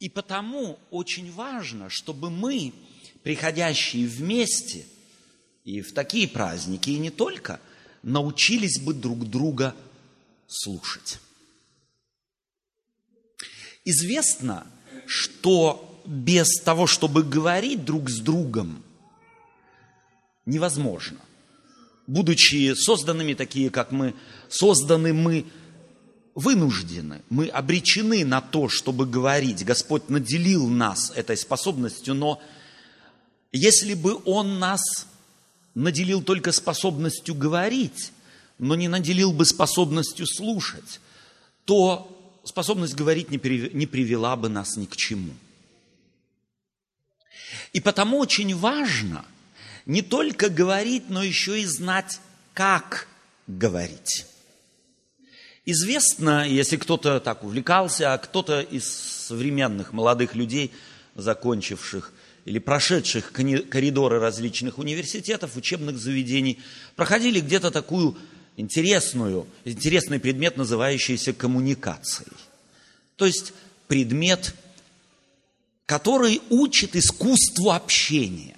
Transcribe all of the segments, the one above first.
И потому очень важно, чтобы мы, приходящие вместе, и в такие праздники, и не только, научились бы друг друга слушать. Известно, что без того, чтобы говорить друг с другом, невозможно. Будучи созданными такие, как мы, созданы мы вынуждены, мы обречены на то, чтобы говорить. Господь наделил нас этой способностью, но если бы Он нас наделил только способностью говорить, но не наделил бы способностью слушать, то способность говорить не привела бы нас ни к чему. И потому очень важно не только говорить, но еще и знать, как говорить. Известно, если кто-то так увлекался, а кто-то из современных молодых людей, закончивших или прошедших коридоры различных университетов, учебных заведений, проходили где-то такую интересную, интересный предмет, называющийся коммуникацией. То есть предмет, который учит искусству общения.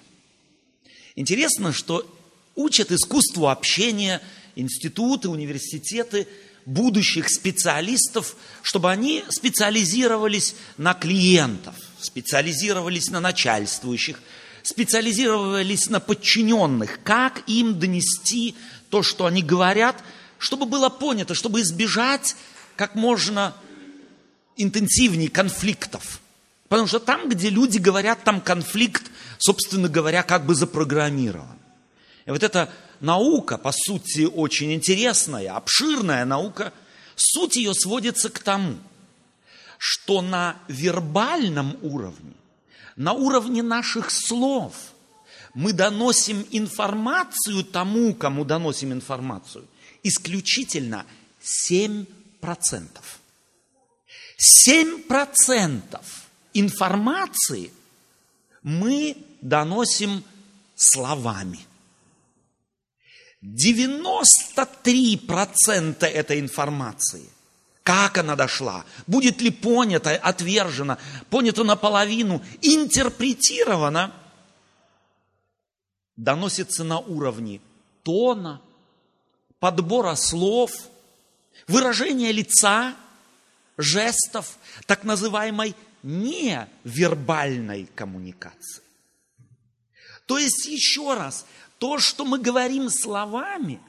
Интересно, что учат искусству общения институты, университеты – будущих специалистов, чтобы они специализировались на клиентов, специализировались на начальствующих, специализировались на подчиненных, как им донести то, что они говорят, чтобы было понято, чтобы избежать как можно интенсивнее конфликтов. Потому что там, где люди говорят, там конфликт, собственно говоря, как бы запрограммирован. И вот это наука, по сути, очень интересная, обширная наука, суть ее сводится к тому, что на вербальном уровне, на уровне наших слов, мы доносим информацию тому, кому доносим информацию, исключительно 7%. 7% информации мы доносим словами – 93% этой информации, как она дошла, будет ли понята, отвержена, понята наполовину, интерпретирована, доносится на уровне тона, подбора слов, выражения лица, жестов, так называемой невербальной коммуникации. То есть, еще раз, то, что мы говорим словами,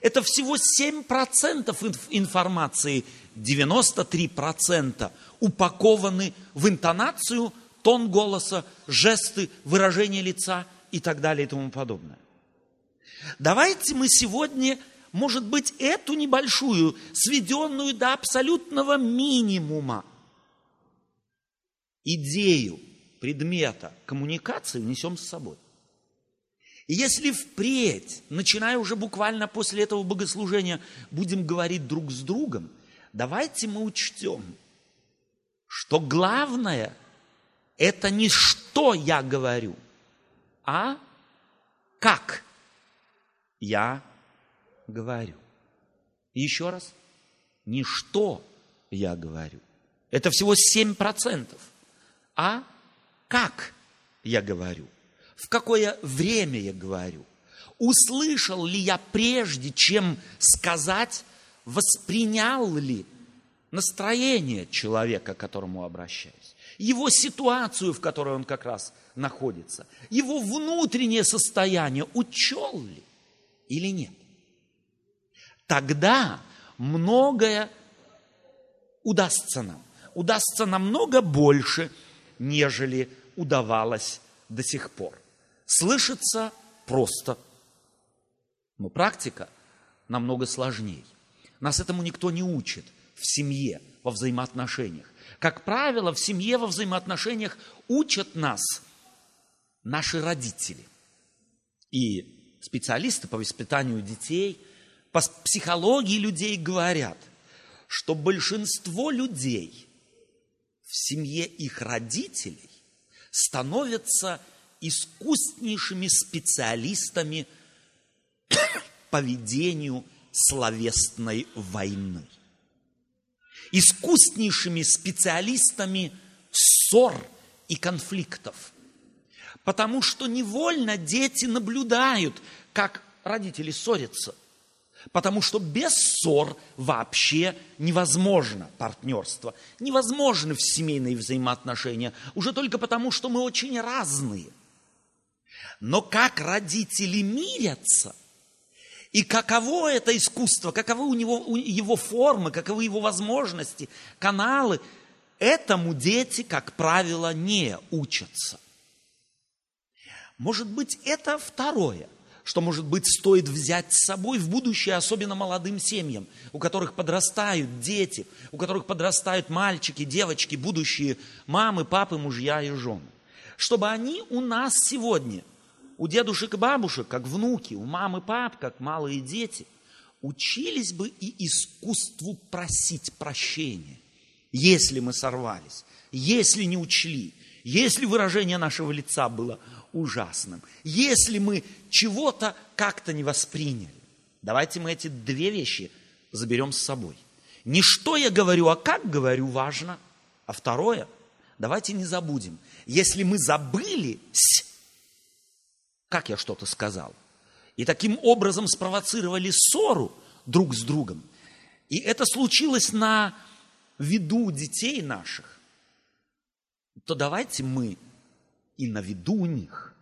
это всего 7% информации, 93% упакованы в интонацию, тон голоса, жесты, выражение лица и так далее и тому подобное. Давайте мы сегодня, может быть, эту небольшую, сведенную до абсолютного минимума идею предмета коммуникации внесем с собой. И если впредь, начиная уже буквально после этого богослужения, будем говорить друг с другом, давайте мы учтем, что главное – это не что я говорю, а как я говорю. еще раз, не что я говорю. Это всего 7%. А как я говорю – в какое время я говорю, услышал ли я прежде, чем сказать, воспринял ли настроение человека, к которому обращаюсь, его ситуацию, в которой он как раз находится, его внутреннее состояние, учел ли или нет. Тогда многое удастся нам. Удастся намного больше, нежели удавалось до сих пор. Слышится просто, но практика намного сложнее. Нас этому никто не учит в семье, во взаимоотношениях. Как правило, в семье, во взаимоотношениях учат нас наши родители. И специалисты по воспитанию детей, по психологии людей говорят, что большинство людей в семье их родителей становятся искуснейшими специалистами по ведению словесной войны. Искуснейшими специалистами ссор и конфликтов. Потому что невольно дети наблюдают, как родители ссорятся. Потому что без ссор вообще невозможно партнерство, невозможны семейные взаимоотношения, уже только потому, что мы очень разные. Но как родители мирятся, и каково это искусство, каковы у него у его формы, каковы его возможности, каналы, этому дети, как правило, не учатся. Может быть, это второе – что, может быть, стоит взять с собой в будущее, особенно молодым семьям, у которых подрастают дети, у которых подрастают мальчики, девочки, будущие мамы, папы, мужья и жены. Чтобы они у нас сегодня, у дедушек и бабушек, как внуки, у мамы и пап, как малые дети, учились бы и искусству просить прощения, если мы сорвались, если не учли, если выражение нашего лица было ужасным. Если мы чего-то как-то не восприняли, давайте мы эти две вещи заберем с собой. Не что я говорю, а как говорю важно. А второе, давайте не забудем, если мы забыли, как я что-то сказал, и таким образом спровоцировали ссору друг с другом, и это случилось на виду детей наших, то давайте мы и на виду у них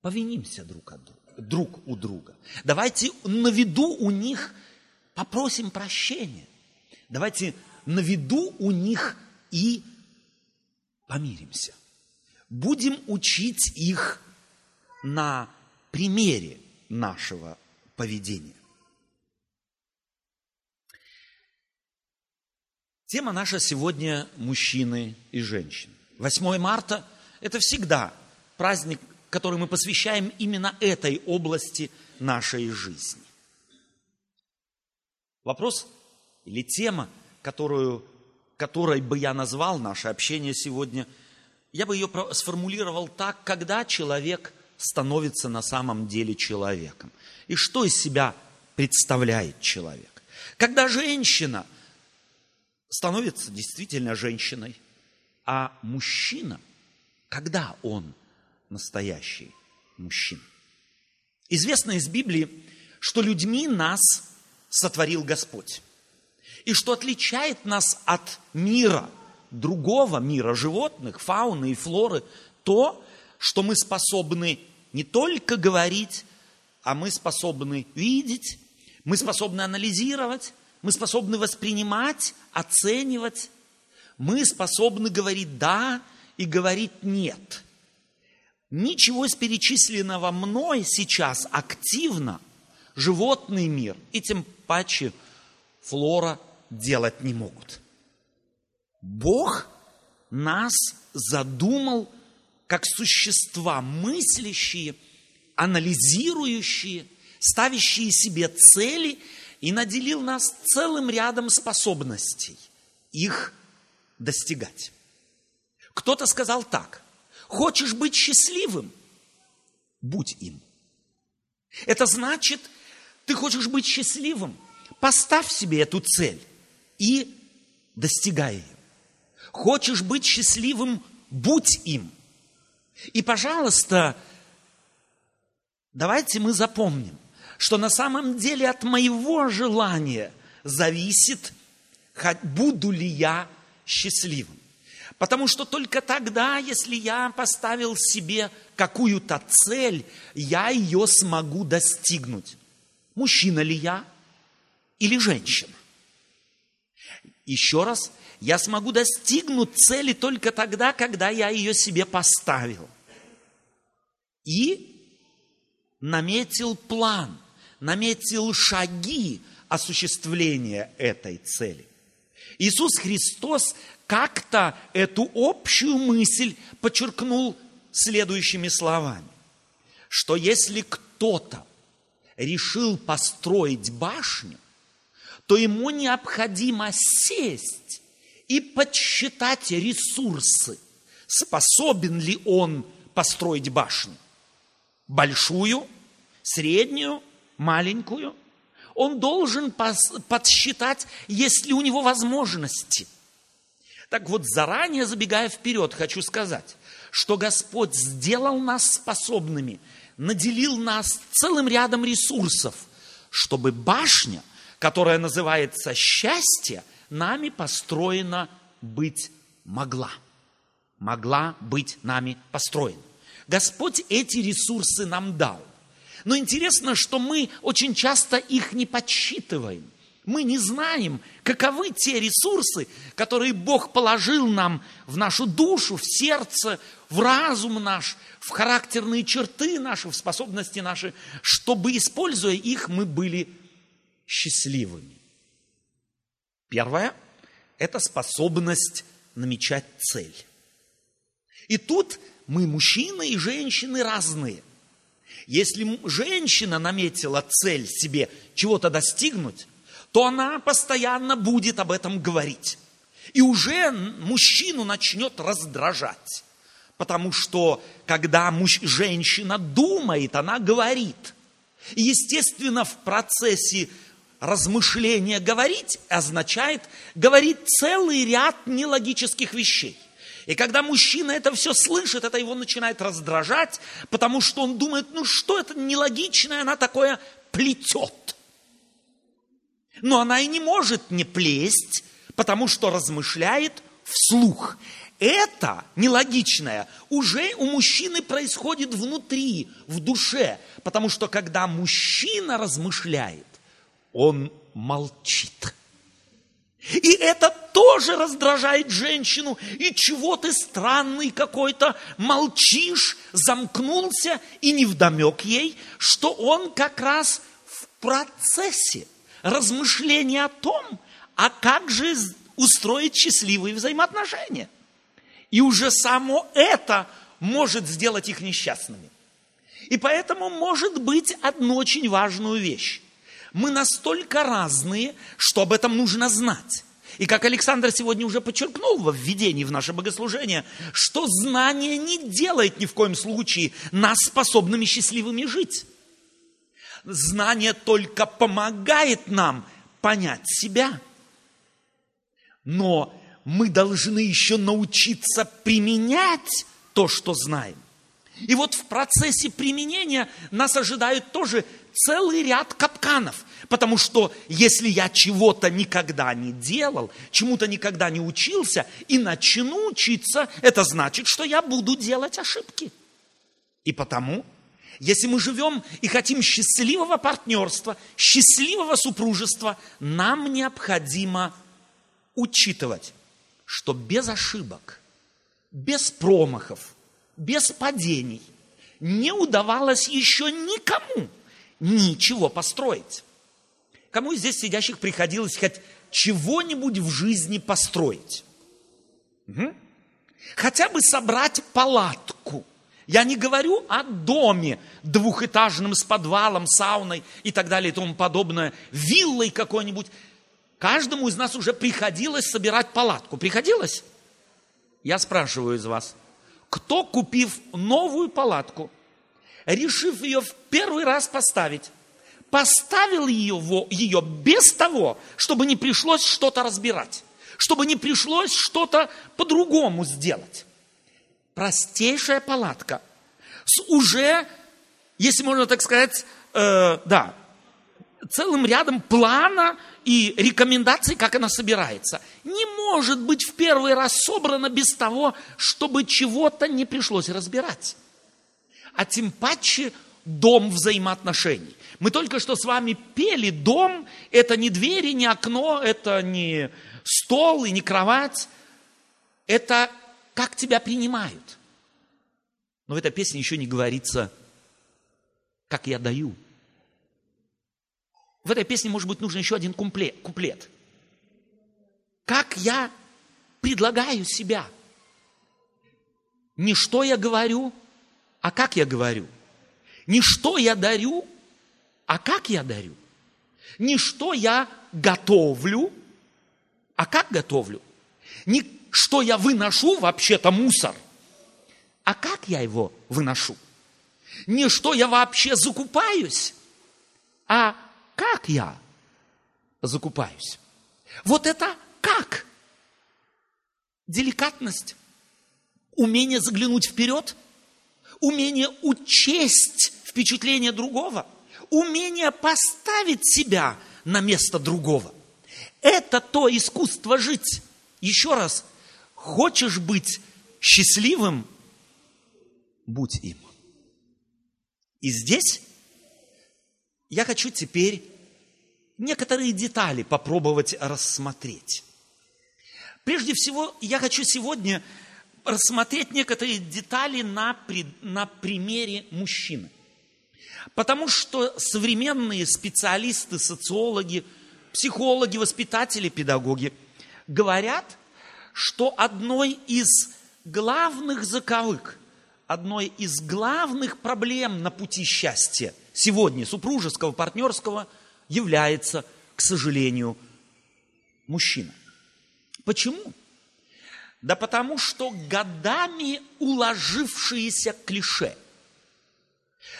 повинимся друг, от друга, друг у друга. Давайте на виду у них попросим прощения. Давайте на виду у них и помиримся. Будем учить их на примере нашего поведения. Тема наша сегодня – мужчины и женщины. 8 марта – это всегда праздник, который мы посвящаем именно этой области нашей жизни. Вопрос или тема, которую, которой бы я назвал наше общение сегодня, я бы ее сформулировал так, когда человек становится на самом деле человеком. И что из себя представляет человек. Когда женщина становится действительно женщиной, а мужчина, когда он настоящий мужчина. Известно из Библии, что людьми нас сотворил Господь. И что отличает нас от мира, другого мира, животных, фауны и флоры, то, что мы способны не только говорить, а мы способны видеть, мы способны анализировать, мы способны воспринимать, оценивать, мы способны говорить «да» и говорить «нет». Ничего из перечисленного мной сейчас активно животный мир и тем паче флора делать не могут. Бог нас задумал как существа мыслящие, анализирующие, ставящие себе цели и наделил нас целым рядом способностей их достигать. Кто-то сказал так – Хочешь быть счастливым? Будь им. Это значит, ты хочешь быть счастливым? Поставь себе эту цель и достигай ее. Хочешь быть счастливым? Будь им. И, пожалуйста, давайте мы запомним, что на самом деле от моего желания зависит, буду ли я счастливым. Потому что только тогда, если я поставил себе какую-то цель, я ее смогу достигнуть. Мужчина ли я или женщина? Еще раз, я смогу достигнуть цели только тогда, когда я ее себе поставил. И наметил план, наметил шаги осуществления этой цели. Иисус Христос как-то эту общую мысль подчеркнул следующими словами, что если кто-то решил построить башню, то ему необходимо сесть и подсчитать ресурсы, способен ли он построить башню. Большую, среднюю, маленькую. Он должен подсчитать, есть ли у него возможности – Так вот, заранее забегая вперед, хочу сказать, что Господь сделал нас способными, наделил нас целым рядом ресурсов, чтобы башня, которая называется счастье, нами построена быть могла. Могла быть нами построена. Господь эти ресурсы нам дал. Но интересно, что мы очень часто их не подсчитываем. Мы не знаем, каковы те ресурсы, которые Бог положил нам в нашу душу, в сердце, в разум наш, в характерные черты наши, в способности наши, чтобы, используя их, мы были счастливыми. Первое – это способность намечать цель. И тут мы, мужчины и женщины, разные. Если женщина наметила цель себе чего-то достигнуть, то она постоянно будет об этом говорить. И уже мужчину начнет раздражать. Потому что, когда муж, женщина думает, она говорит. И, естественно, в процессе размышления говорить означает говорить целый ряд нелогических вещей. И когда мужчина это все слышит, это его начинает раздражать, потому что он думает, ну что это нелогичное, она такое плетет. Но она и не может не плесть, потому что размышляет вслух. Это нелогичное уже у мужчины происходит внутри, в душе, потому что когда мужчина размышляет, он молчит. И это тоже раздражает женщину. И чего ты странный какой-то, молчишь, замкнулся, и не вдомек ей, что он как раз в процессе размышления о том, а как же устроить счастливые взаимоотношения. И уже само это может сделать их несчастными. И поэтому может быть одну очень важную вещь. Мы настолько разные, что об этом нужно знать. И как Александр сегодня уже подчеркнул во введении в наше богослужение, что знание не делает ни в коем случае нас способными счастливыми жить. Знание только помогает нам понять себя. Но мы должны еще научиться применять то, что знаем. И вот в процессе применения нас ожидают тоже целый ряд капканов. Потому что если я чего-то никогда не делал, чему-то никогда не учился и начну учиться, это значит, что я буду делать ошибки. И потому, если мы живем и хотим счастливого партнерства, счастливого супружества, нам необходимо учитывать, что без ошибок, без промахов, без падений не удавалось еще никому ничего построить. Кому из здесь сидящих приходилось хоть чего-нибудь в жизни построить? Угу. Хотя бы собрать палатку. Я не говорю о доме двухэтажном с подвалом, сауной и так далее и тому подобное, виллой какой-нибудь. Каждому из нас уже приходилось собирать палатку. Приходилось? Я спрашиваю из вас, кто, купив новую палатку, решив ее в первый раз поставить, поставил ее, ее без того, чтобы не пришлось что-то разбирать, чтобы не пришлось что-то по-другому сделать. Простейшая палатка с уже, если можно так сказать, э, да, целым рядом плана и рекомендаций, как она собирается. Не может быть в первый раз собрана без того, чтобы чего-то не пришлось разбирать. А тем паче дом взаимоотношений. Мы только что с вами пели, дом – это не двери, не окно, это не стол и не кровать. Это как тебя принимают. Но в этой песне еще не говорится, как я даю. В этой песне, может быть, нужен еще один куплет. Как я предлагаю себя. Не что я говорю, а как я говорю. Не что я дарю, а как я дарю. Не что я готовлю, а как готовлю. Не что я выношу, вообще-то мусор, а как я его выношу. Не что я вообще закупаюсь, а как я закупаюсь. Вот это как. деликатность, умение заглянуть вперед, умение учесть впечатление другого, умение поставить себя на место другого. Это то искусство жить. Еще раз, хочешь быть счастливым, будь им. И здесь я хочу теперь некоторые детали попробовать рассмотреть. Прежде всего, я хочу сегодня рассмотреть некоторые детали на, на примере мужчины. Потому что современные специалисты, социологи, психологи, воспитатели, педагоги говорят, что одной из главных заковык, одной из главных проблем на пути счастья сегодня супружеского, партнерского является, к сожалению, мужчина. Почему? Да потому что годами уложившиеся клише,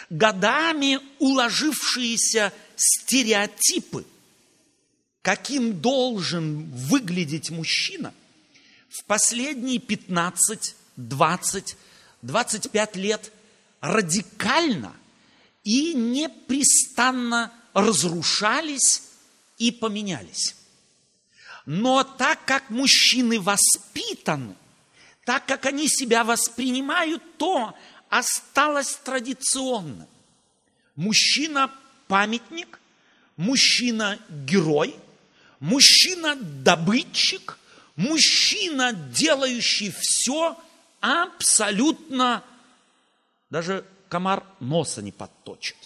годами уложившиеся стереотипы, каким должен выглядеть мужчина, в последние 15, 20, 25 лет радикально и непрестанно разрушались и поменялись. Но так как мужчины воспитаны, так как они себя воспринимают, то осталось традиционно. Мужчина – памятник, мужчина – герой, мужчина – добытчик, мужчина, делающий все абсолютно, даже комар носа не подточит.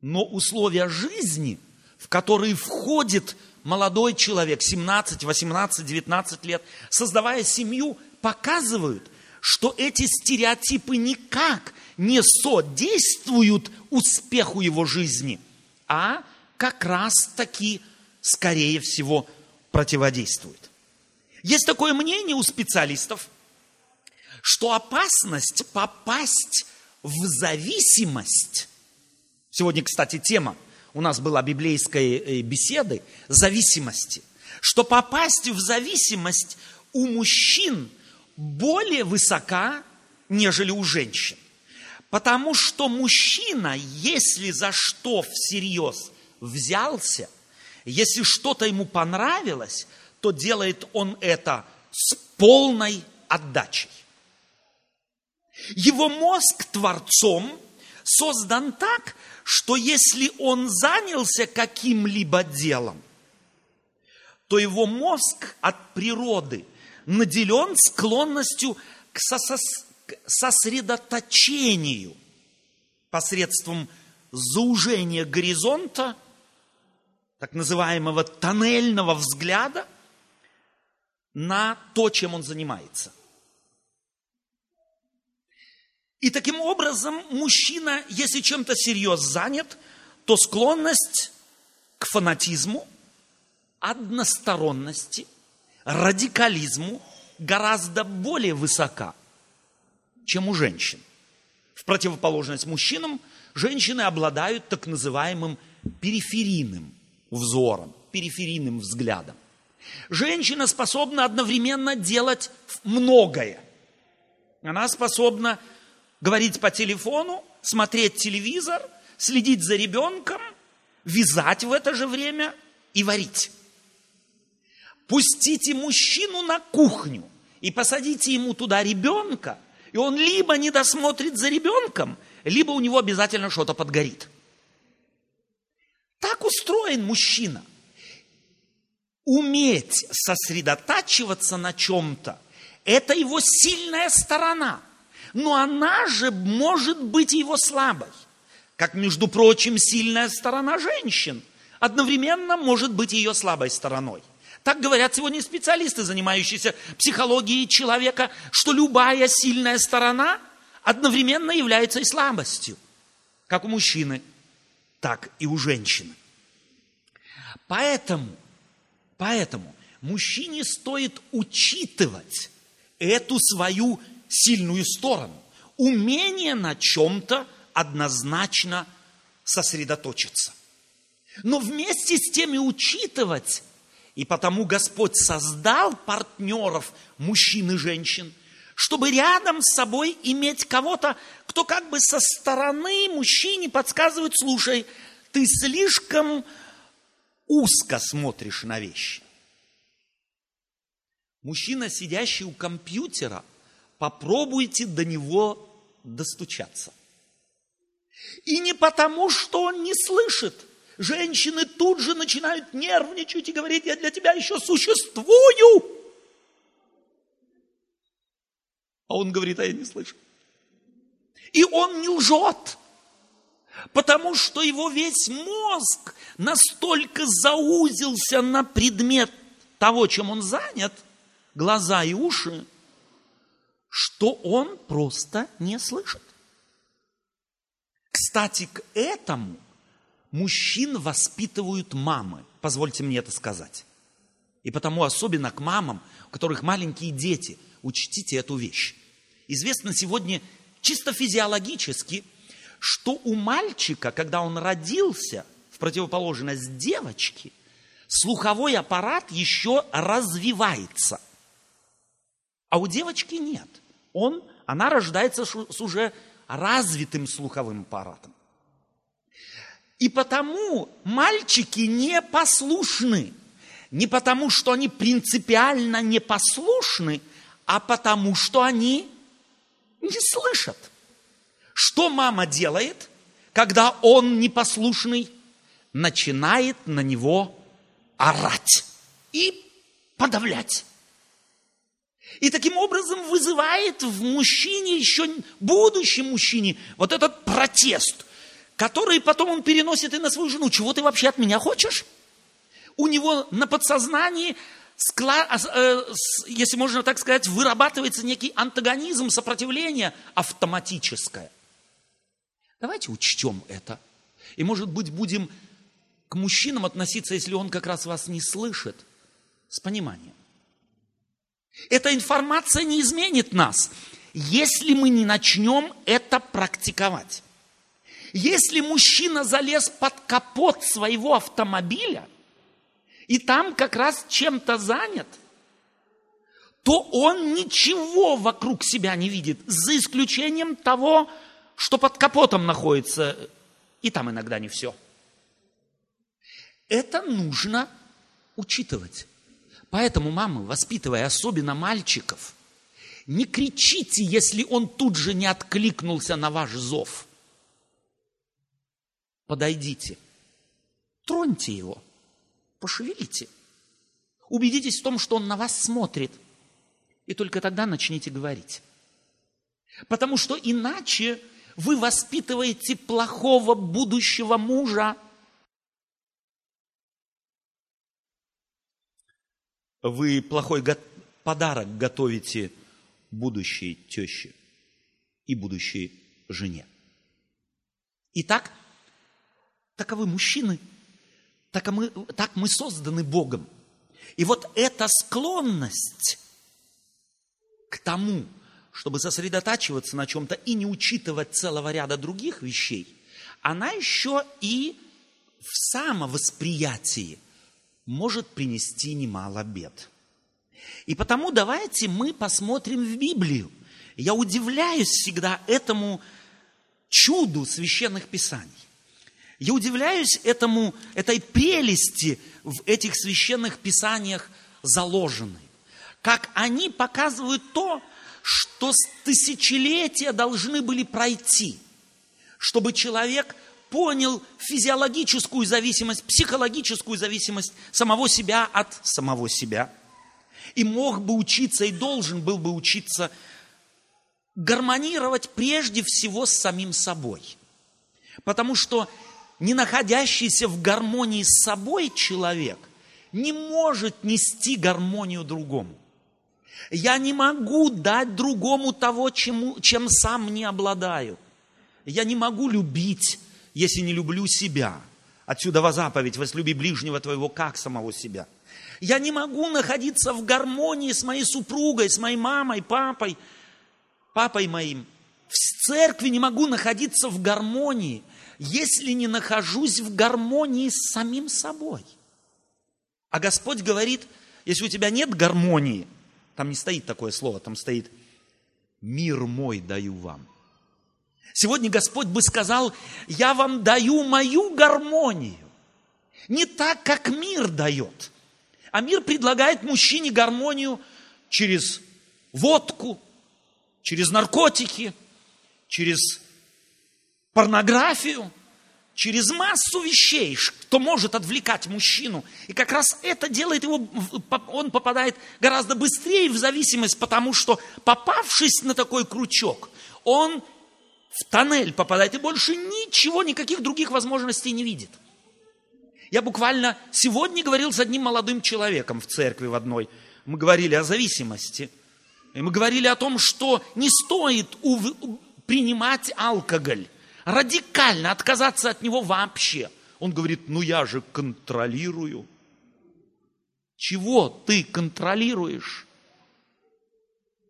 Но условия жизни, в которые входит молодой человек, 17, 18, 19 лет, создавая семью, показывают, что эти стереотипы никак не содействуют успеху его жизни, а как раз таки, скорее всего, противодействуют. Есть такое мнение у специалистов, что опасность попасть в зависимость, сегодня, кстати, тема. У нас была библейской э, беседы, зависимости, что попасть в зависимость у мужчин более высока, нежели у женщин. Потому что мужчина, если за что всерьез взялся, если что-то ему понравилось, то делает он это с полной отдачей. Его мозг творцом создан так, что если он занялся каким-либо делом, то его мозг от природы наделен склонностью к сосредоточению посредством заужения горизонта, так называемого тоннельного взгляда на то, чем он занимается. И таким образом мужчина, если чем-то серьезно занят, то склонность к фанатизму, односторонности, радикализму гораздо более высока, чем у женщин. В противоположность мужчинам, женщины обладают так называемым периферийным взором, периферийным взглядом. Женщина способна одновременно делать многое. Она способна говорить по телефону, смотреть телевизор, следить за ребенком, вязать в это же время и варить. Пустите мужчину на кухню и посадите ему туда ребенка, и он либо не досмотрит за ребенком, либо у него обязательно что-то подгорит. Так устроен мужчина. Уметь сосредотачиваться на чем-то – это его сильная сторона – но она же может быть его слабой. Как, между прочим, сильная сторона женщин одновременно может быть ее слабой стороной. Так говорят сегодня специалисты, занимающиеся психологией человека, что любая сильная сторона одновременно является и слабостью, как у мужчины, так и у женщины. Поэтому, поэтому мужчине стоит учитывать эту свою сильную сторону. Умение на чем-то однозначно сосредоточиться. Но вместе с тем и учитывать И потому Господь создал партнеров мужчин и женщин, чтобы рядом с собой иметь кого-то, кто как бы со стороны мужчине подсказывает, слушай, ты слишком узко смотришь на вещи. Мужчина, сидящий у компьютера, попробуйте до него достучаться. И не потому, что он не слышит. Женщины тут же начинают нервничать и говорить, я для тебя еще существую. А он говорит, а я не слышу. И он не лжет, потому что его весь мозг настолько заузился на предмет того, чем он занят, глаза и уши, что он просто не слышит. Кстати, к этому мужчин воспитывают мамы. Позвольте мне это сказать. И потому особенно к мамам, у которых маленькие дети, учтите эту вещь. Известно сегодня чисто физиологически, что у мальчика, когда он родился, в противоположность девочке, слуховой аппарат еще развивается. А у девочки нет. Он, она рождается с уже развитым слуховым аппаратом. И потому мальчики непослушны. Не потому, что они принципиально непослушны, а потому, что они не слышат. Что мама делает, когда он непослушный? Начинает на него орать и подавлять. И таким образом вызывает в мужчине, еще будущем мужчине, вот этот протест, который потом он переносит и на свою жену. Чего ты вообще от меня хочешь? У него на подсознании, э, если можно так сказать, вырабатывается некий антагонизм, сопротивление автоматическое. Давайте учтем это. И, может быть, будем к мужчинам относиться, если он как раз вас не слышит, с пониманием. Эта информация не изменит нас, если мы не начнем это практиковать. Если мужчина залез под капот своего автомобиля, и там как раз чем-то занят, то он ничего вокруг себя не видит, за исключением того, что под капотом находится, и там иногда не все. Это нужно учитывать. Поэтому, мамы, воспитывая особенно мальчиков, не кричите, если он тут же не откликнулся на ваш зов. Подойдите, троньте его, пошевелите. Убедитесь в том, что он на вас смотрит. И только тогда начните говорить. Потому что иначе вы воспитываете плохого будущего мужа, вы плохой подарок готовите будущей теще и будущей жене. Итак, таковы мужчины, так мы, так мы созданы Богом. И вот эта склонность к тому, чтобы сосредотачиваться на чем-то и не учитывать целого ряда других вещей, она еще и в самовосприятии может принести немало бед. И потому давайте мы посмотрим в Библию. Я удивляюсь всегда этому чуду священных писаний. Я удивляюсь этому, этой прелести в этих священных писаниях заложенной. Как они показывают то, что с тысячелетия должны были пройти, чтобы человек понял физиологическую зависимость, психологическую зависимость самого себя от самого себя. И мог бы учиться, и должен был бы учиться гармонировать прежде всего с самим собой. Потому что не находящийся в гармонии с собой человек не может нести гармонию другому. Я не могу дать другому того, чему, чем сам не обладаю. Я не могу любить если не люблю себя. Отсюда во заповедь, возлюби ближнего твоего, как самого себя. Я не могу находиться в гармонии с моей супругой, с моей мамой, папой, папой моим. В церкви не могу находиться в гармонии, если не нахожусь в гармонии с самим собой. А Господь говорит, если у тебя нет гармонии, там не стоит такое слово, там стоит «мир мой даю вам». Сегодня Господь бы сказал, я вам даю мою гармонию. Не так, как мир дает. А мир предлагает мужчине гармонию через водку, через наркотики, через порнографию, через массу вещей, что может отвлекать мужчину. И как раз это делает его, он попадает гораздо быстрее в зависимость, потому что попавшись на такой крючок, он в тоннель попадает и больше ничего, никаких других возможностей не видит. Я буквально сегодня говорил с одним молодым человеком в церкви в одной. Мы говорили о зависимости. И мы говорили о том, что не стоит принимать алкоголь радикально отказаться от него вообще. Он говорит, ну я же контролирую. Чего ты контролируешь?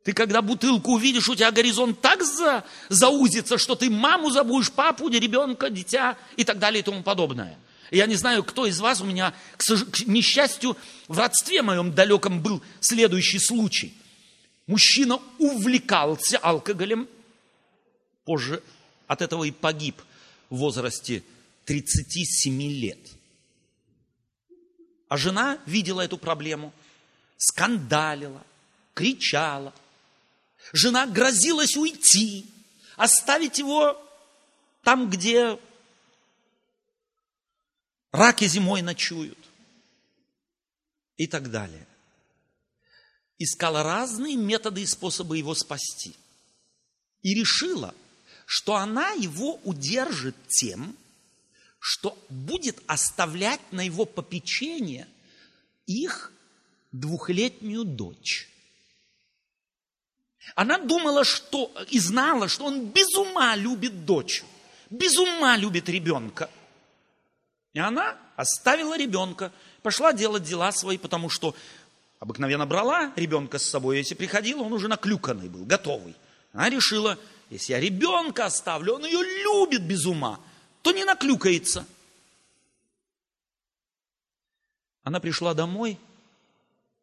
Ты когда бутылку увидишь, у тебя горизонт так за, заузится, что ты маму забудешь, папу, ребенка, дитя и так далее и тому подобное. Я не знаю, кто из вас, у меня, к, к несчастью, в родстве моем далеком был следующий случай. Мужчина увлекался алкоголем, позже от этого и погиб в возрасте 37 лет. А жена видела эту проблему, скандалила, кричала. Жена грозилась уйти, оставить его там, где раки зимой ночуют и так далее. Искала разные методы и способы его спасти. И решила – что она его удержит тем, что будет оставлять на его попечение их двухлетнюю дочь. Она думала, что и знала, что он без ума любит дочь, без ума любит ребенка. И она оставила ребенка, пошла делать дела свои, потому что обыкновенно брала ребенка с собой, если приходила, он уже наклюканный был, готовый. Она решила, если я ребенка оставлю, он ее любит без ума, то не наклюкается. Она пришла домой,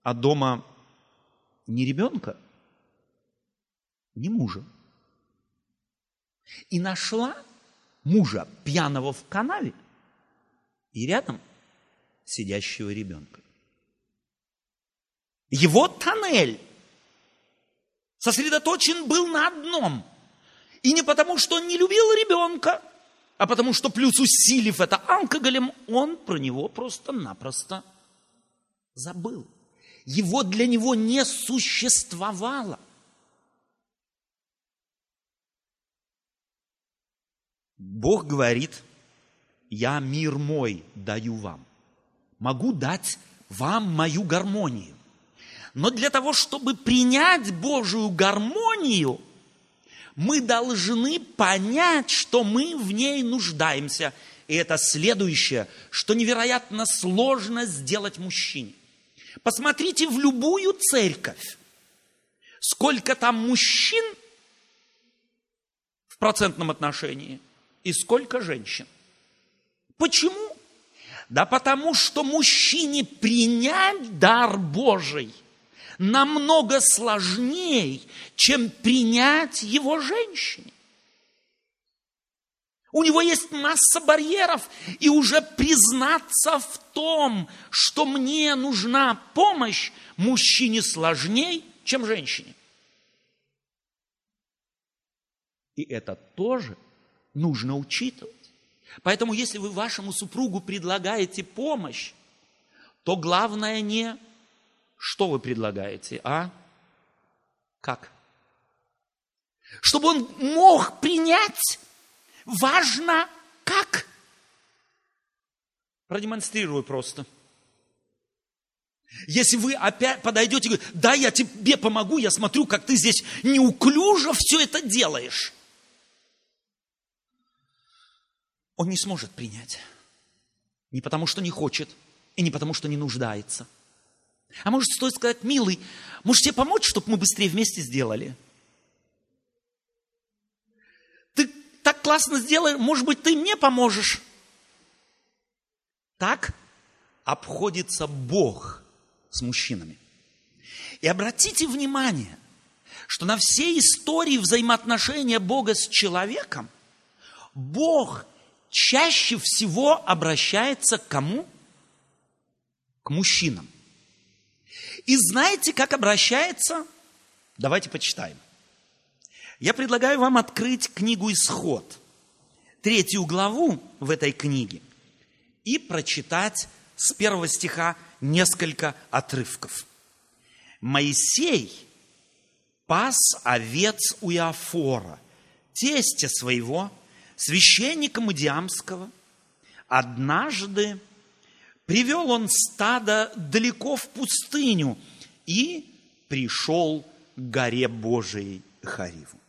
а дома не ребенка, не мужа. И нашла мужа пьяного в канаве и рядом сидящего ребенка. Его тоннель сосредоточен был на одном – и не потому, что он не любил ребенка, а потому что плюс усилив это алкоголем, он про него просто-напросто забыл. Его для него не существовало. Бог говорит, я мир мой даю вам. Могу дать вам мою гармонию. Но для того, чтобы принять Божию гармонию – мы должны понять, что мы в ней нуждаемся. И это следующее, что невероятно сложно сделать мужчине. Посмотрите в любую церковь, сколько там мужчин в процентном отношении и сколько женщин. Почему? Да потому что мужчине принять дар Божий – намного сложнее, чем принять его женщине. У него есть масса барьеров, и уже признаться в том, что мне нужна помощь, мужчине сложнее, чем женщине. И это тоже нужно учитывать. Поэтому, если вы вашему супругу предлагаете помощь, то главное не что вы предлагаете, а? Как? Чтобы он мог принять, важно как? Продемонстрирую просто. Если вы опять подойдете и говорите, да, я тебе помогу, я смотрю, как ты здесь неуклюже все это делаешь. Он не сможет принять. Не потому, что не хочет, и не потому, что не нуждается – а может, стоит сказать, милый, может тебе помочь, чтобы мы быстрее вместе сделали? Ты так классно сделаешь, может быть, ты мне поможешь? Так? обходится Бог с мужчинами. И обратите внимание, что на всей истории взаимоотношения Бога с человеком Бог чаще всего обращается к кому? К мужчинам. И знаете, как обращается? Давайте почитаем. Я предлагаю вам открыть книгу «Исход», третью главу в этой книге, и прочитать с первого стиха несколько отрывков. Моисей пас овец у Иофора, тестя своего, священника Мадиамского. Однажды привел он стадо далеко в пустыню и пришел к горе Божией Хариву.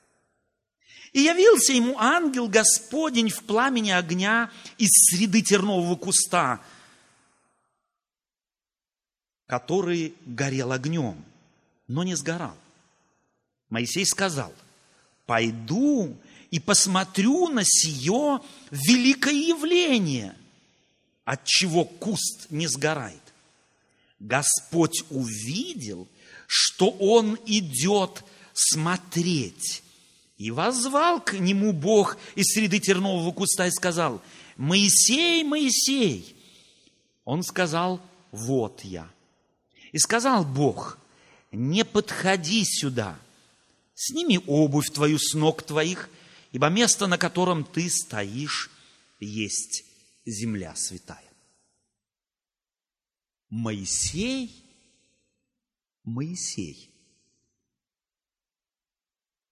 И явился ему ангел Господень в пламени огня из среды тернового куста, который горел огнем, но не сгорал. Моисей сказал, пойду и посмотрю на сие великое явление, от чего куст не сгорает. Господь увидел, что он идет смотреть, и возвал к нему Бог из среды тернового куста и сказал, Моисей, Моисей. Он сказал, вот я. И сказал Бог, не подходи сюда, сними обувь твою с ног твоих, ибо место, на котором ты стоишь, есть земля святая. Моисей, Моисей.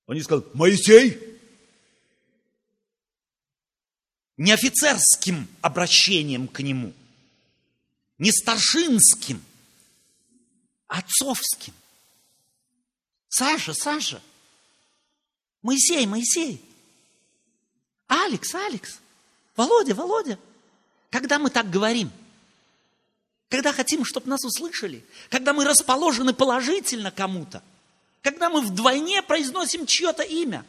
Он не сказал, Моисей, не офицерским обращением к нему, не старшинским – отцовским. Саша, Саша, Моисей, Моисей, Алекс, Алекс, Володя, Володя. Когда мы так говорим? Когда хотим, чтобы нас услышали? Когда мы расположены положительно кому-то? Когда мы вдвойне произносим чье-то имя?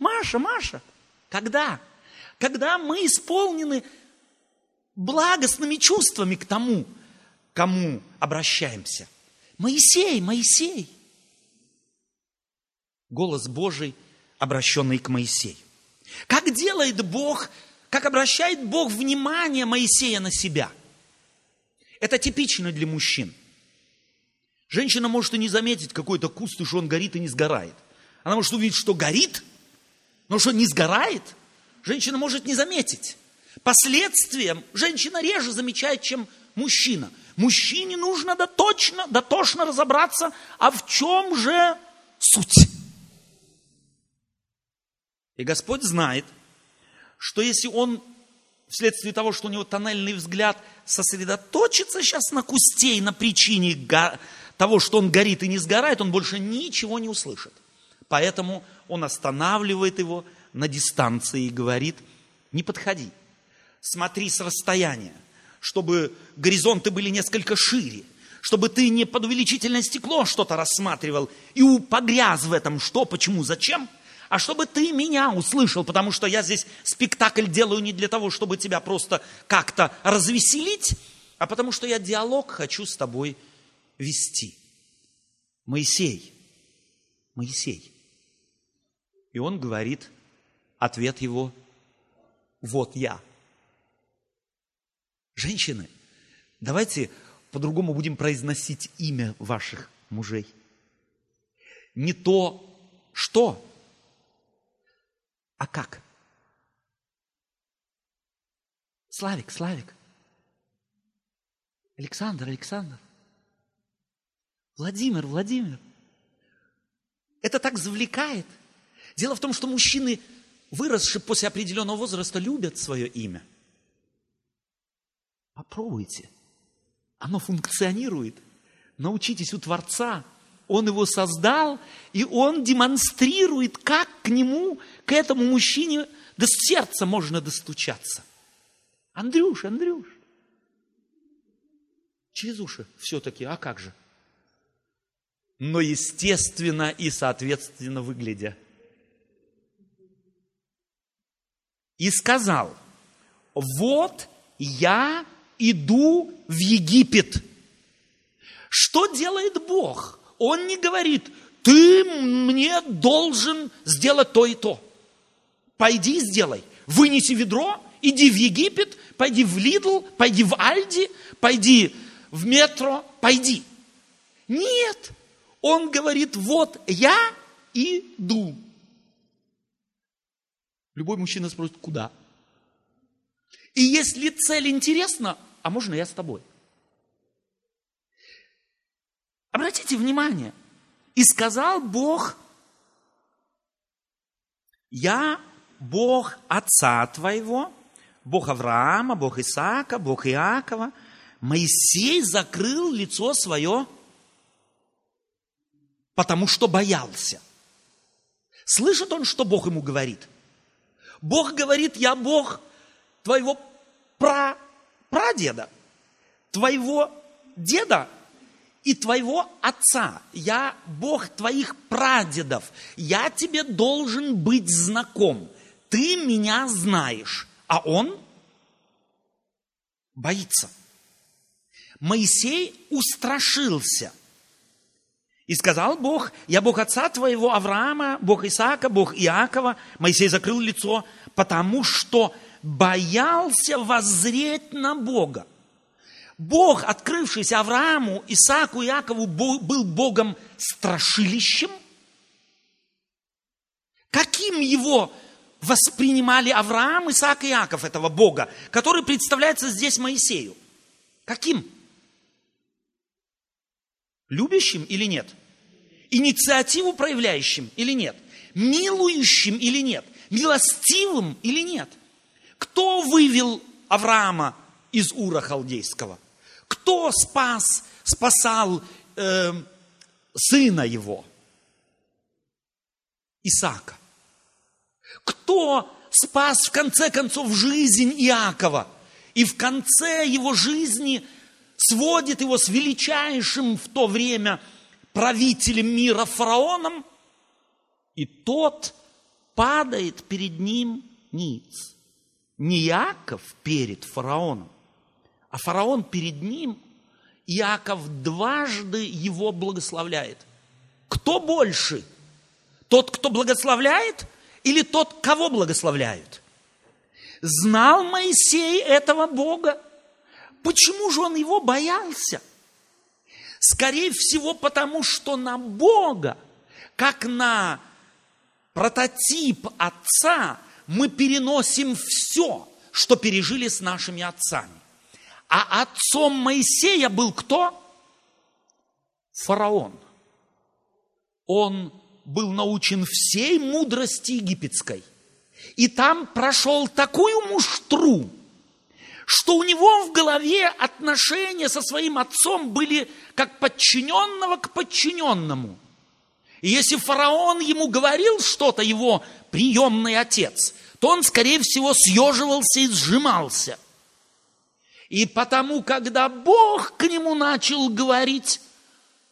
Маша, Маша. Когда? Когда мы исполнены благостными чувствами к тому, кому обращаемся. Моисей, Моисей. Голос Божий, обращенный к Моисею. Как делает Бог, как обращает Бог внимание Моисея на себя? Это типично для мужчин. Женщина может и не заметить какой-то куст, и что он горит и не сгорает. Она может увидеть, что горит, но что не сгорает, женщина может не заметить. Последствиям женщина реже замечает, чем мужчина – Мужчине нужно доточно, дотошно разобраться, а в чем же суть. И Господь знает, что если он вследствие того, что у него тоннельный взгляд, сосредоточится сейчас на кусте и на причине того, что он горит и не сгорает, он больше ничего не услышит. Поэтому он останавливает его на дистанции и говорит, не подходи, смотри с расстояния чтобы горизонты были несколько шире, чтобы ты не под увеличительное стекло что-то рассматривал и погряз в этом, что, почему, зачем, а чтобы ты меня услышал, потому что я здесь спектакль делаю не для того, чтобы тебя просто как-то развеселить, а потому что я диалог хочу с тобой вести. Моисей, Моисей. И он говорит, ответ его, вот я – Женщины, давайте по-другому будем произносить имя ваших мужей. Не то, что, а как. Славик, Славик. Александр, Александр. Владимир, Владимир. Это так завлекает. Дело в том, что мужчины, выросшие после определенного возраста, любят свое имя – Попробуйте. Оно функционирует. Научитесь у Творца. Он его создал, и он демонстрирует, как к нему, к этому мужчине до сердца можно достучаться. Андрюш, Андрюш. Через уши все-таки, а как же? Но естественно и соответственно выглядя. И сказал, вот я иду в Египет. Что делает Бог? Он не говорит, ты мне должен сделать то и то. Пойди сделай. Вынеси ведро, иди в Египет, пойди в Лидл, пойди в Альди, пойди в метро, пойди. Нет, он говорит, вот я иду. Любой мужчина спросит, куда? И если цель интересна, а можно я с тобой? Обратите внимание, и сказал Бог, я Бог отца твоего, Бог Авраама, Бог Исаака, Бог Иакова. Моисей закрыл лицо свое, потому что боялся. Слышит он, что Бог ему говорит? Бог говорит, я Бог твоего пра, прадеда, твоего деда и твоего отца. Я Бог твоих прадедов. Я тебе должен быть знаком. Ты меня знаешь. А он боится. Моисей устрашился. И сказал Бог, я Бог отца твоего Авраама, Бог Исаака, Бог Иакова. Моисей закрыл лицо, потому что боялся воззреть на Бога. Бог, открывшийся Аврааму, Исааку и Иакову, был Богом страшилищем? Каким его воспринимали Авраам, Исаак и Иаков, этого Бога, который представляется здесь Моисею? Каким? Любящим или нет? Инициативу проявляющим или нет? Милующим или нет? Милостивым или нет? Кто вывел Авраама из Ура Халдейского? Кто спас, спасал э, сына его? Исаака. Кто спас в конце концов жизнь Иакова? И в конце его жизни сводит его с величайшим в то время правителем мира фараоном, и тот падает перед ним ниц. Не Иаков перед фараоном, а фараон перед ним, Иаков дважды его благословляет. Кто больше? Тот, кто благословляет, или тот, кого благословляют? Знал Моисей этого Бога? Почему же он его боялся? Скорее всего, потому что на Бога, как на прототип Отца, мы переносим все, что пережили с нашими отцами. А отцом Моисея был кто? Фараон. Он был научен всей мудрости египетской. И там прошел такую муштру, что у него в голове отношения со своим отцом были как подчиненного к подчиненному. И если фараон ему говорил что-то, его приемный отец, то он, скорее всего, съеживался и сжимался. И потому, когда Бог к нему начал говорить,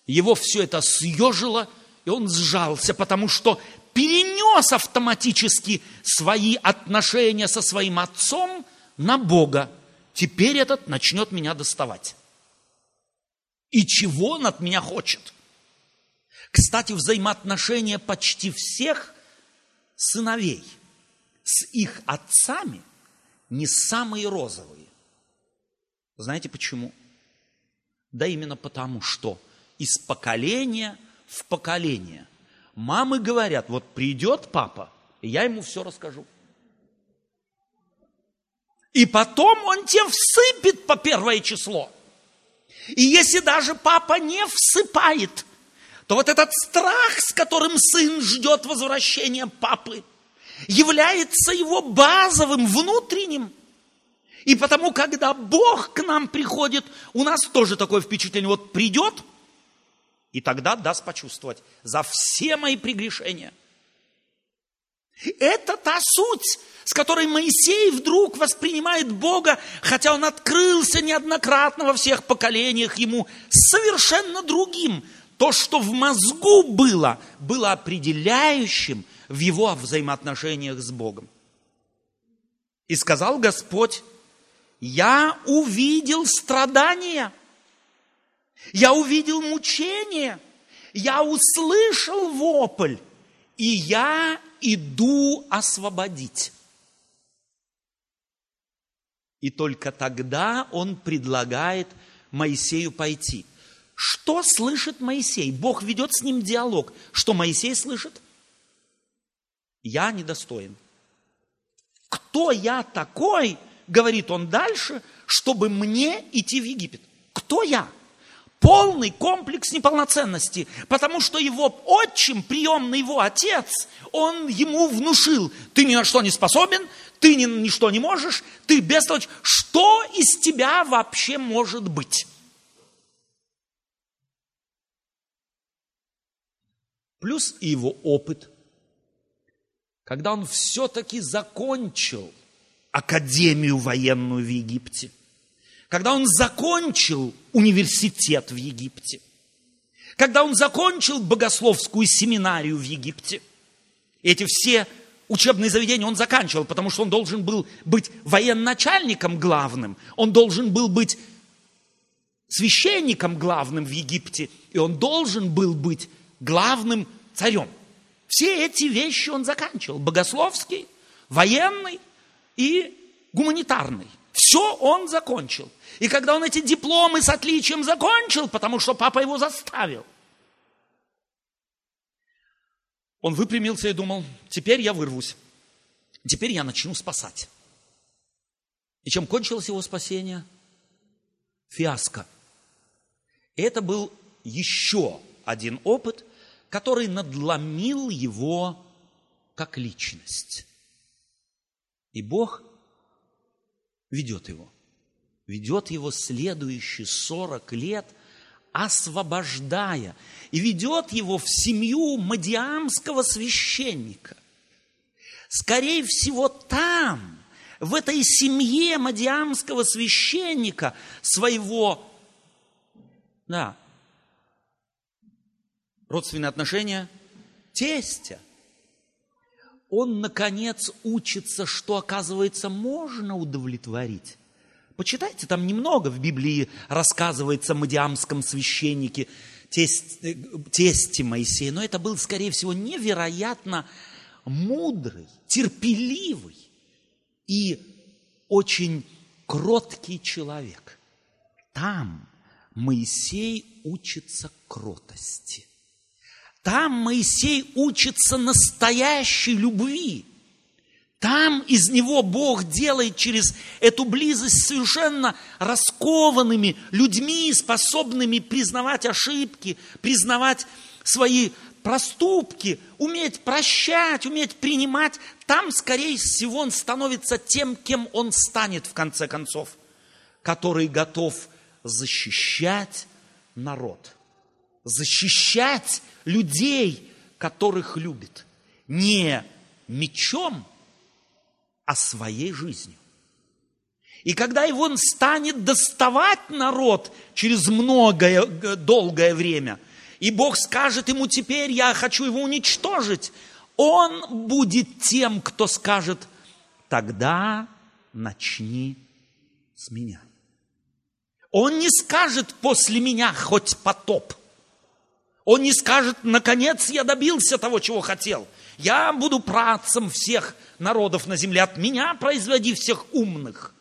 его все это съежило, и он сжался, потому что перенес автоматически свои отношения со своим отцом на Бога. Теперь этот начнет меня доставать. И чего он от меня хочет? Кстати, взаимоотношения почти всех сыновей с их отцами не самые розовые. Знаете почему? Да именно потому, что из поколения в поколение мамы говорят, вот придет папа, и я ему все расскажу. И потом он тебе всыпет по первое число. И если даже папа не всыпает, то вот этот страх, с которым сын ждет возвращения папы, является его базовым, внутренним. И потому, когда Бог к нам приходит, у нас тоже такое впечатление, вот придет, и тогда даст почувствовать за все мои прегрешения. Это та суть, с которой Моисей вдруг воспринимает Бога, хотя он открылся неоднократно во всех поколениях ему совершенно другим. То, что в мозгу было, было определяющим в его взаимоотношениях с Богом. И сказал Господь, я увидел страдания, я увидел мучения, я услышал вопль, и я иду освободить. И только тогда он предлагает Моисею пойти. Что слышит Моисей? Бог ведет с ним диалог. Что Моисей слышит? Я недостоин. Кто я такой, говорит он дальше, чтобы мне идти в Египет? Кто я? полный комплекс неполноценности, потому что его отчим, приемный его отец, он ему внушил, ты ни на что не способен, ты ни на что не можешь, ты бестолочь, что из тебя вообще может быть? Плюс и его опыт, когда он все-таки закончил академию военную в Египте – когда он закончил университет в Египте, когда он закончил богословскую семинарию в Египте. Эти все учебные заведения он заканчивал, потому что он должен был быть военачальником главным, он должен был быть священником главным в Египте, и он должен был быть главным царем. Все эти вещи он заканчивал. Богословский, военный и гуманитарный. Все он закончил. И когда он эти дипломы с отличием закончил, потому что папа его заставил, он выпрямился и думал, теперь я вырвусь, теперь я начну спасать. И чем кончилось его спасение? Фиаско. И это был еще один опыт, который надломил его как личность. И Бог ведет его. Ведет его следующие 40 лет, освобождая, и ведет его в семью мадиамского священника. Скорее всего, там, в этой семье мадиамского священника, своего, да, родственные отношения тестя, он, наконец, учится, что, оказывается, можно удовлетворить Почитайте, там немного в Библии рассказывается о мадиамском священнике, тесть, э, тесте Моисея, но это был, скорее всего, невероятно мудрый, терпеливый и очень кроткий человек. Там Моисей учится кротости. Там Моисей учится настоящей любви. Там из него Бог делает через эту близость совершенно раскованными людьми, способными признавать ошибки, признавать свои проступки, уметь прощать, уметь принимать. Там, скорее всего, он становится тем, кем он станет в конце концов, который готов защищать народ, защищать людей, которых любит. Не мечом, а своей жизнью. И когда его он станет доставать народ через многое, долгое время, и Бог скажет ему теперь, я хочу его уничтожить, он будет тем, кто скажет, тогда начни с меня. Он не скажет после меня хоть потоп. Он не скажет, наконец я добился того, чего хотел. Я буду працем всех народов на земле, от меня производи всех умных,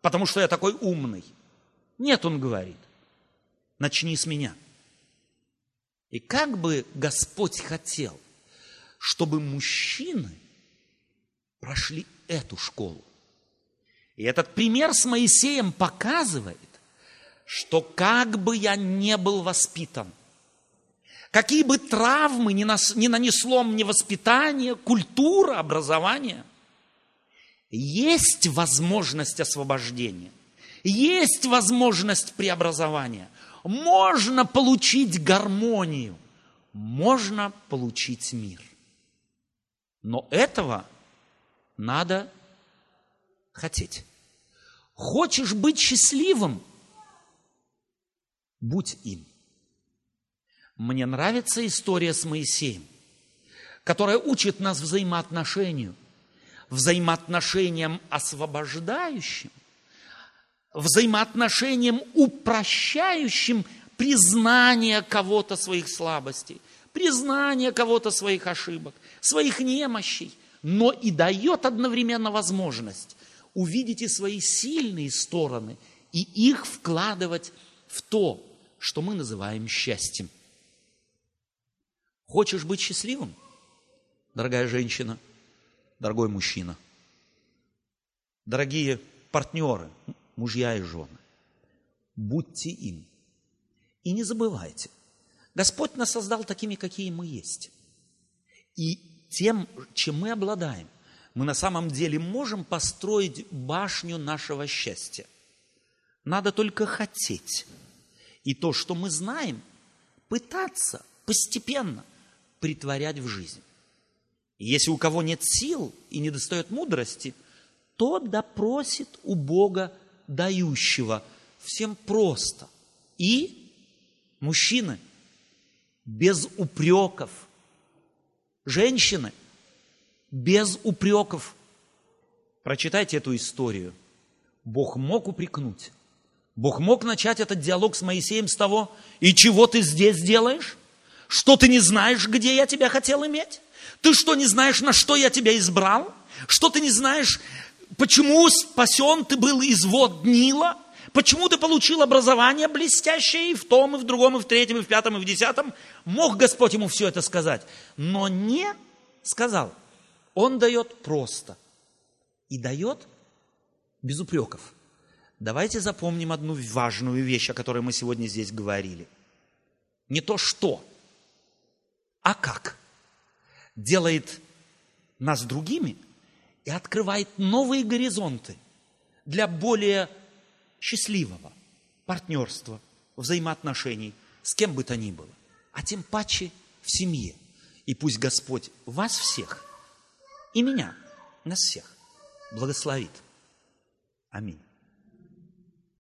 потому что я такой умный. Нет, он говорит, начни с меня. И как бы Господь хотел, чтобы мужчины прошли эту школу. И этот пример с Моисеем показывает, что как бы я не был воспитан – Какие бы травмы ни, нас, ни нанесло мне воспитание, культура, образование, есть возможность освобождения, есть возможность преобразования. Можно получить гармонию, можно получить мир. Но этого надо хотеть. Хочешь быть счастливым? Будь им. Мне нравится история с Моисеем, которая учит нас взаимоотношению, взаимоотношениям освобождающим, взаимоотношением, упрощающим признание кого-то своих слабостей, признание кого-то своих ошибок, своих немощей, но и дает одновременно возможность увидеть и свои сильные стороны и их вкладывать в то, что мы называем счастьем. Хочешь быть счастливым, дорогая женщина, дорогой мужчина, дорогие партнеры, мужья и жены, будьте им. И не забывайте, Господь нас создал такими, какие мы есть. И тем, чем мы обладаем, мы на самом деле можем построить башню нашего счастья. Надо только хотеть. И то, что мы знаем, пытаться постепенно притворять в жизнь. Если у кого нет сил и не достает мудрости, то допросит у Бога дающего. Всем просто. И мужчины без упреков, женщины без упреков. Прочитайте эту историю. Бог мог упрекнуть. Бог мог начать этот диалог с Моисеем с того, и чего ты здесь делаешь? Что ты не знаешь, где я тебя хотел иметь? Ты что, не знаешь, на что я тебя избрал? Что ты не знаешь, почему спасен ты был из вод Нила? Почему ты получил образование блестящее и в том, и в другом, и в третьем, и в пятом, и в десятом? Мог Господь ему все это сказать, но не сказал. Он дает просто и дает без упреков. Давайте запомним одну важную вещь, о которой мы сегодня здесь говорили. Не то что, а как. Делает нас другими и открывает новые горизонты для более счастливого партнерства, взаимоотношений с кем бы то ни было, а тем паче в семье. И пусть Господь вас всех и меня, нас всех благословит. Аминь.